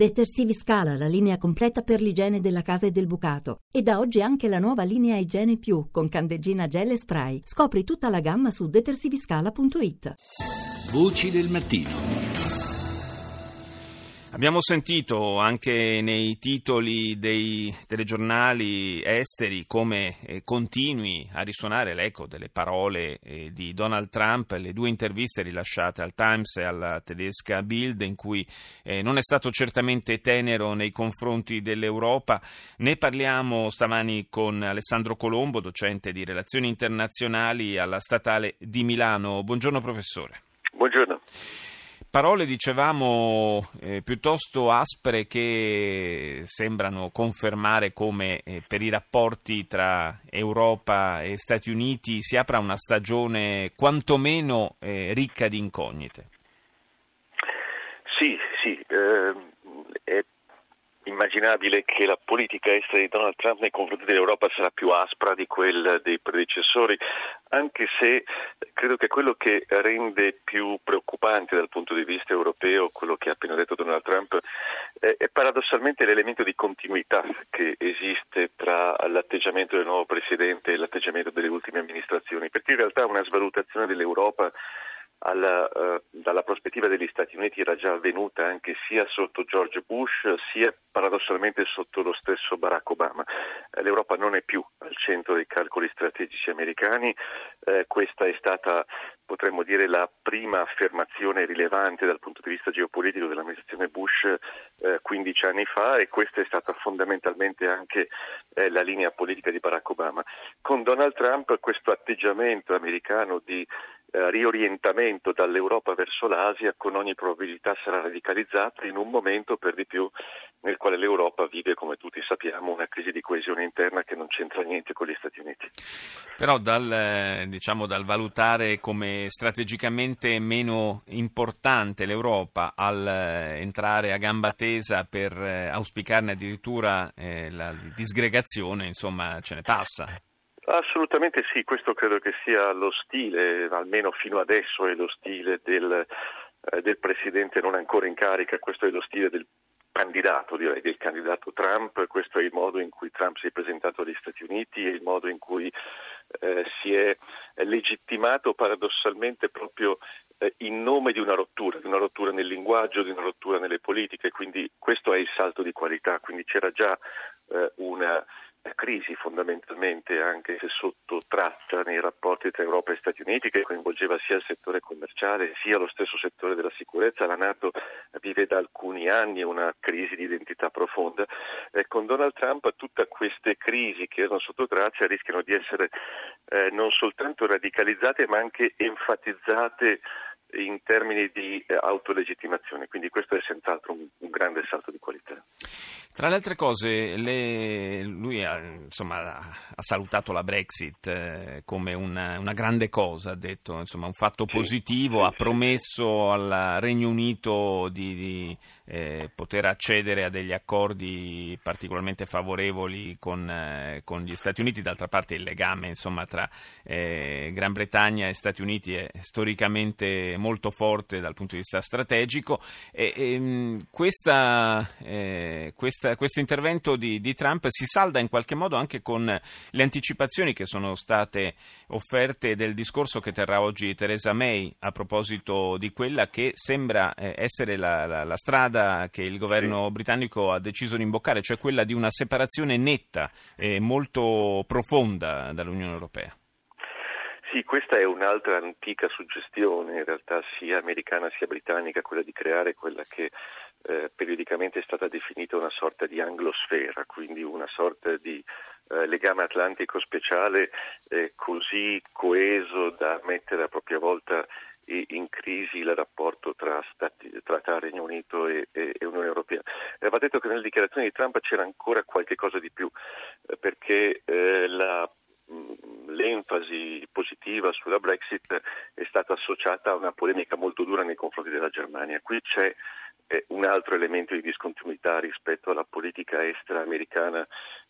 Detersivi Scala, la linea completa per l'igiene della casa e del bucato. E da oggi anche la nuova linea Igiene Più con candeggina gel e spray. Scopri tutta la gamma su detersiviscala.it. Voci del mattino. Abbiamo sentito anche nei titoli dei telegiornali esteri come eh, continui a risuonare l'eco delle parole eh, di Donald Trump, le due interviste rilasciate al Times e alla tedesca Bild in cui eh, non è stato certamente tenero nei confronti dell'Europa. Ne parliamo stamani con Alessandro Colombo, docente di relazioni internazionali alla Statale di Milano. Buongiorno professore. Buongiorno. Parole, dicevamo, eh, piuttosto aspre che sembrano confermare come eh, per i rapporti tra Europa e Stati Uniti si apra una stagione quantomeno eh, ricca di incognite. Sì, sì, ehm, è immaginabile che la politica estera di Donald Trump nei confronti dell'Europa sarà più aspra di quella dei predecessori, anche se credo che quello che rende più preoccupante dal punto di vista europeo quello che ha appena detto Donald Trump è paradossalmente l'elemento di continuità che esiste tra l'atteggiamento del nuovo Presidente e l'atteggiamento delle ultime amministrazioni, perché in realtà una svalutazione dell'Europa alla, uh, dalla prospettiva degli Stati Uniti era già avvenuta anche sia sotto George Bush sia paradossalmente sotto lo stesso Barack Obama. Eh, L'Europa non è più al centro dei calcoli strategici americani, eh, questa è stata potremmo dire la prima affermazione rilevante dal punto di vista geopolitico dell'amministrazione Bush eh, 15 anni fa e questa è stata fondamentalmente anche eh, la linea politica di Barack Obama. Con Donald Trump questo atteggiamento americano di eh, riorientamento dall'Europa verso l'Asia con ogni probabilità sarà radicalizzato in un momento per di più nel quale l'Europa vive, come tutti sappiamo, una crisi di coesione interna che non c'entra niente con gli Stati Uniti. Però dal, eh, diciamo, dal valutare come strategicamente meno importante l'Europa al eh, entrare a gamba tesa per auspicarne addirittura eh, la disgregazione, insomma, ce ne passa. Assolutamente sì, questo credo che sia lo stile, almeno fino adesso è lo stile del, eh, del Presidente non ancora in carica, questo è lo stile del candidato, direi, del candidato Trump, questo è il modo in cui Trump si è presentato agli Stati Uniti e il modo in cui eh, si è legittimato paradossalmente proprio eh, in nome di una rottura, di una rottura nel linguaggio, di una rottura nelle politiche, quindi questo è il salto di qualità, quindi c'era già eh, una crisi fondamentalmente anche se sotto traccia nei rapporti tra Europa e Stati Uniti che coinvolgeva sia il settore commerciale sia lo stesso settore della sicurezza. La Nato vive da alcuni anni una crisi di identità profonda e con Donald Trump tutte queste crisi che erano sotto traccia rischiano di essere eh, non soltanto radicalizzate ma anche enfatizzate in termini di eh, autolegittimazione, quindi questo è senz'altro un, un, grande salto di qualità. Tra le altre cose, le, lui ha, insomma, ha, salutato la Brexit eh, come una, una, grande cosa, ha detto insomma, un fatto positivo, sì, ha sì, promesso sì. al Regno Unito di, di eh, poter accedere a degli accordi particolarmente favorevoli con, eh, con, gli Stati Uniti, d'altra parte il legame insomma, tra eh, Gran Bretagna e Stati Uniti è storicamente molto forte dal punto di vista strategico. E, e ehm, questa, eh, questa, questo intervento di, di, Trump si salda in qualche modo anche con le anticipazioni che sono state offerte del discorso che terrà oggi Theresa May a proposito di quella che sembra eh, essere la, la, la strada che il governo sì. britannico ha deciso di imboccare, cioè quella di una separazione netta e molto profonda dall'Unione Europea. Sì, questa è un'altra antica suggestione, in realtà sia americana sia britannica, quella di creare quella che eh, periodicamente è stata definita una sorta di anglosfera, quindi una sorta di eh, legame atlantico speciale eh, così coeso da mettere a propria volta in crisi il rapporto tra, Stati, tra Regno Unito e, e, e, Unione Europea. Eh, va detto che nelle dichiarazioni di Trump c'era ancora qualche cosa di più, eh, perché eh, la l'enfasi positiva sulla Brexit è stata associata a una polemica molto dura nei confronti della Germania. Qui c'è eh, un altro elemento di discontinuità rispetto alla politica estera americana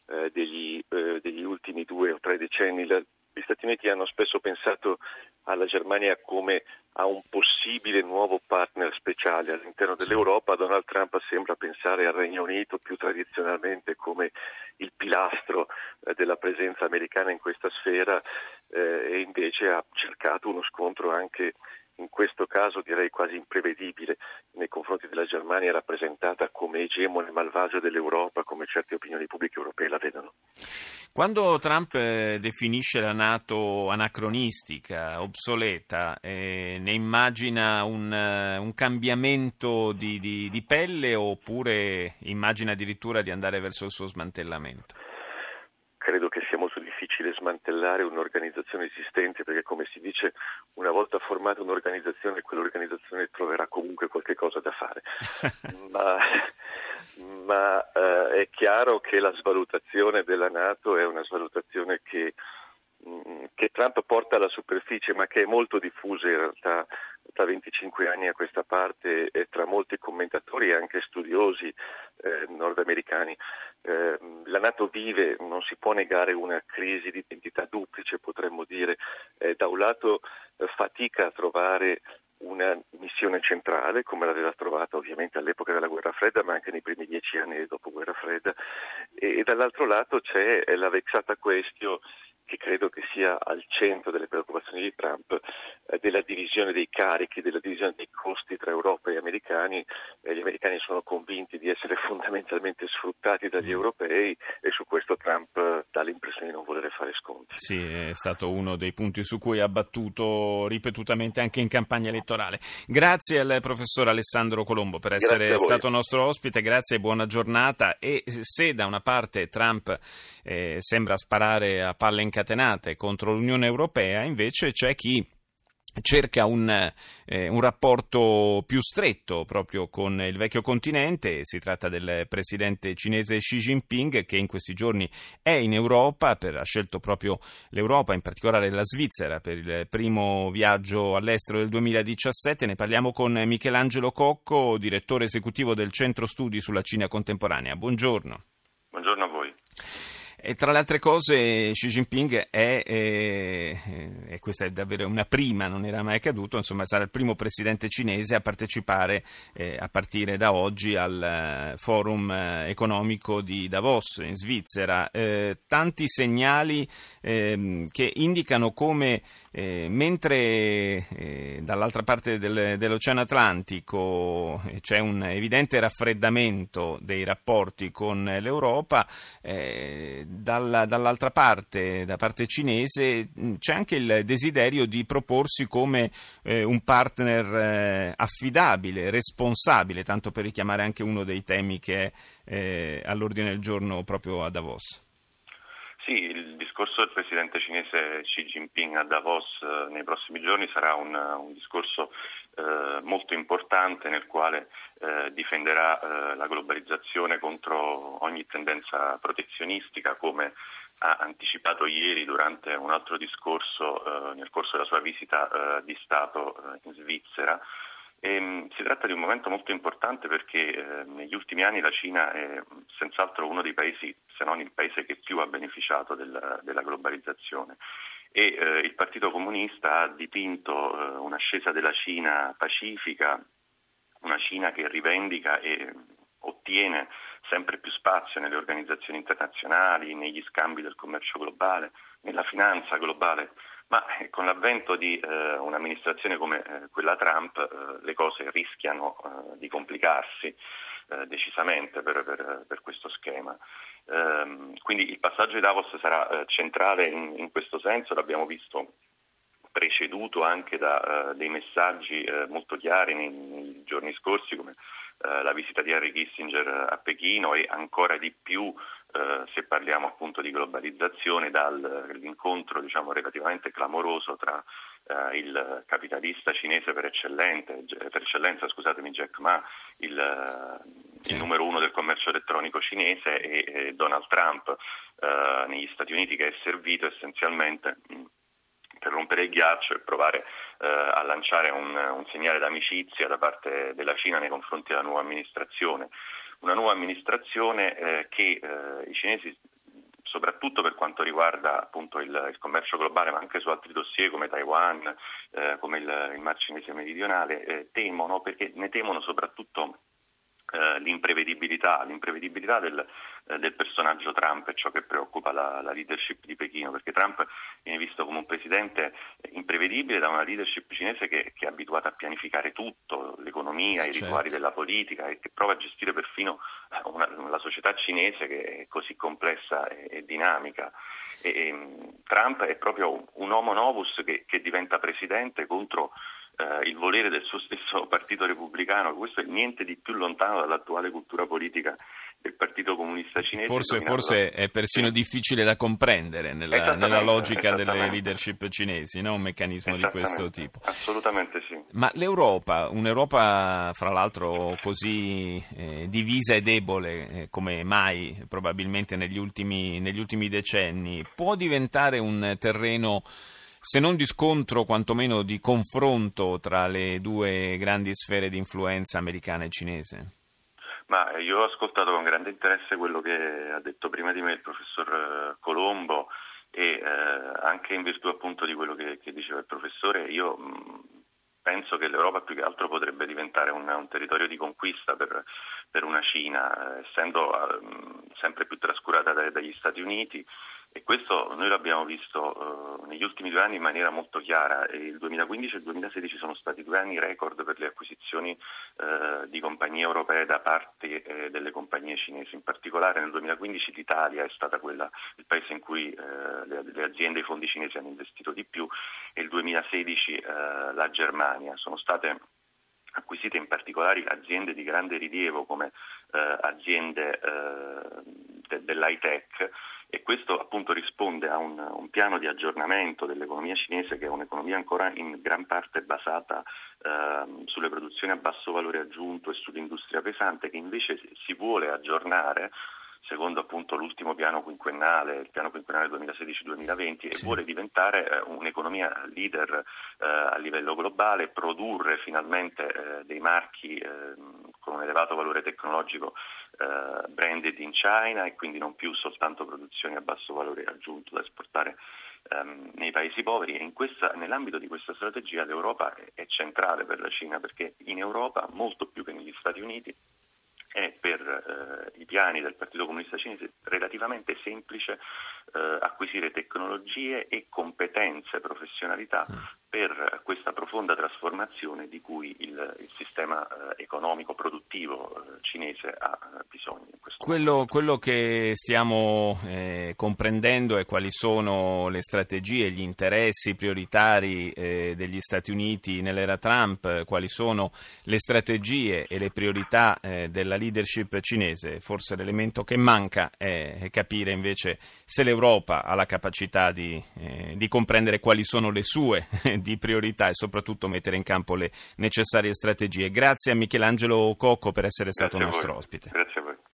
eh, degli, degli, ultimi due o tre decenni. La gli Stati Uniti hanno spesso pensato alla Germania come a un possibile nuovo partner speciale. All'interno dell'Europa, Donald Trump sembra pensare al Regno Unito più tradizionalmente come il pilastro eh, della presenza americana in questa sfera eh, e invece ha cercato uno scontro anche in questo caso direi quasi imprevedibile nei confronti della Germania rappresentata come egemone malvagio dell'Europa, come certe opinioni pubbliche europee la vedono. Quando Trump eh, definisce la Nato anacronistica, obsoleta, eh, ne immagina un, uh, un cambiamento di, di, di pelle oppure immagina addirittura di andare verso il suo smantellamento? credo che sia molto difficile smantellare un'organizzazione esistente perché come si dice una volta formata un'organizzazione quell'organizzazione troverà comunque qualche cosa da fare. Ma, ma eh, è chiaro che la svalutazione della Nato è una svalutazione che che Trump porta alla superficie ma che è molto diffusa in realtà da 25 anni a questa parte tra molti commentatori e anche studiosi eh, nordamericani. Eh, la Nato vive, non si può negare, una crisi di identità duplice, potremmo dire. Eh, da un lato eh, fatica a trovare una missione centrale, come l'aveva trovata ovviamente all'epoca della guerra fredda, ma anche nei primi dieci anni dopo guerra fredda, e, e dall'altro lato c'è la vexata question che credo che sia al centro delle preoccupazioni di Trump, eh, della divisione dei carichi, della divisione dei costi tra Europa e americani. Eh, gli americani sono convinti di essere fondamentalmente sfruttati dagli mm. europei e su questo Trump eh, dà l'impressione di non volere fare sconti. Sì, è stato uno dei punti su cui ha battuto ripetutamente anche in campagna elettorale. Grazie al professor Alessandro Colombo per essere stato nostro ospite, grazie e buona giornata. E se da una parte Trump eh, sembra sparare a palle in incatenate contro l'Unione Europea, invece c'è chi cerca un, eh, un, rapporto più stretto proprio con il vecchio continente, si tratta del presidente cinese Xi Jinping che in questi giorni è in Europa, per, ha scelto proprio l'Europa, in particolare la Svizzera, per il primo viaggio all'estero del 2017. Ne parliamo con Michelangelo Cocco, direttore esecutivo del Centro Studi sulla Cina Contemporanea. Buongiorno. Buongiorno a voi. E tra le altre cose Xi Jinping è, eh, e questa è davvero una prima, non era mai accaduto, insomma sarà il primo presidente cinese a partecipare eh, a partire da oggi al eh, forum eh, economico di Davos in Svizzera. Eh, tanti segnali ehm, che indicano come mentre dall'altra parte del, dell'Oceano Atlantico c'è un evidente raffreddamento dei rapporti con l'Europa, dalla, dall'altra parte, da parte cinese, c'è anche il desiderio di proporsi come eh, un partner eh, affidabile, responsabile, tanto per richiamare anche uno dei temi che è eh, all'ordine del giorno proprio a Davos. Sì, il discorso del presidente cinese Xi Jinping a Davos eh, nei prossimi giorni sarà un, un discorso eh, molto importante nel quale eh, difenderà eh, la globalizzazione contro ogni tendenza protezionistica come ha anticipato ieri durante un altro discorso eh, nel corso della sua visita eh, di Stato in Svizzera. Ehm, si tratta di un momento molto importante perché eh, negli ultimi anni la Cina è senz'altro uno dei paesi, se non il paese che più ha beneficiato del, della globalizzazione. E eh, il Partito Comunista ha dipinto eh, un'ascesa della Cina pacifica, una Cina che rivendica e ottiene sempre più spazio nelle organizzazioni internazionali, negli scambi del commercio globale, nella finanza globale, ma eh, con l'avvento di eh, un'amministrazione come eh, quella Trump eh, le cose rischiano eh, di complicarsi eh, decisamente per, per, per, questo schema. Ehm, quindi il passaggio di Davos sarà centrale in, in, questo senso, l'abbiamo visto preceduto anche da dei messaggi molto chiari nei, nei giorni scorsi come la visita di Henry Kissinger a Pechino e ancora di più eh, se parliamo appunto di globalizzazione, dall'incontro diciamo, relativamente clamoroso tra eh, il capitalista cinese per, per eccellenza, scusatemi, Jack Ma, il, sì. il, numero uno del commercio elettronico cinese, e, e Donald Trump eh, negli Stati Uniti che è servito essenzialmente mh, per rompere il ghiaccio e provare eh, a lanciare un, un, segnale d'amicizia da parte della Cina nei confronti della nuova amministrazione una nuova amministrazione eh, che eh, i cinesi soprattutto per quanto riguarda appunto il, il, commercio globale, ma anche su altri dossier come Taiwan, eh, come il, il Mar Cinese meridionale, eh, temono perché ne temono soprattutto eh, l'imprevedibilità, l'imprevedibilità del, eh, del, personaggio Trump è ciò che preoccupa la, la, leadership di Pechino, perché Trump viene visto come un presidente imprevedibile da una leadership cinese che, che è abituata a pianificare tutto, l'economia, i certo. rituali della politica e che prova a gestire perfino una, la società cinese che è così complessa e, e dinamica. E, Trump è proprio un homo novus che, che diventa presidente contro eh, il volere del suo stesso partito repubblicano, questo è niente di più lontano dall'attuale cultura politica del Partito Comunista Cinese. Forse, forse è persino difficile da comprendere nella, nella logica delle leadership cinesi, no? un meccanismo di questo tipo. Assolutamente sì. Ma l'Europa, un'Europa fra l'altro così eh, divisa e debole eh, come mai probabilmente negli ultimi, negli ultimi decenni, può diventare un terreno se non di scontro, quantomeno di confronto tra le due grandi sfere di influenza americana e cinese? Ma io ho ascoltato con grande interesse quello che ha detto prima di me il professor eh, Colombo e eh, anche in virtù appunto di quello che, che diceva il professore, io mh, penso che l'Europa più che altro potrebbe diventare un, un territorio di conquista per, per una Cina, eh, essendo eh, sempre più trascurata dai, dagli Stati Uniti e questo noi l'abbiamo visto eh, negli ultimi due anni in maniera molto chiara. Il 2015 e il 2016 sono stati due anni record per le acquisizioni eh, di compagnie europee da parte eh, delle compagnie cinesi. In particolare nel 2015 l'Italia è stata quella, il paese in cui eh, le, le, aziende e i fondi cinesi hanno investito di più e il 2016 eh, la Germania. Sono state acquisite in particolare aziende di grande rilievo come eh, aziende de, dell'high tech e questo appunto risponde a un, un, piano di aggiornamento dell'economia cinese che è un'economia ancora in gran parte basata eh, sulle produzioni a basso valore aggiunto e sull'industria pesante che invece si vuole aggiornare secondo appunto l'ultimo piano quinquennale, il piano quinquennale 2016-2020 e vuole diventare eh, un'economia leader eh, a livello globale, produrre finalmente eh, dei marchi ehm, con un elevato valore tecnologico eh, branded in China e quindi non più soltanto produzioni a basso valore aggiunto da esportare ehm, nei paesi poveri. E questa, nell'ambito di questa strategia l'Europa è, è centrale per la Cina perché in Europa molto più che negli Stati Uniti è per eh, i piani del Partito Comunista Cinese relativamente semplice eh, acquisire tecnologie e competenze, professionalità mm. Per questa profonda trasformazione di cui il, il sistema eh, economico produttivo eh, cinese ha bisogno. Quello, quello, che stiamo eh, comprendendo è quali sono le strategie, gli interessi prioritari eh, degli Stati Uniti nell'era Trump, quali sono le strategie e le priorità della leadership cinese. Forse l'elemento che manca è capire invece se l'Europa ha la capacità di, eh, di comprendere quali sono le sue di priorità e soprattutto mettere in campo le necessarie strategie. Grazie a Michelangelo Cocco per essere stato nostro ospite. Grazie a voi.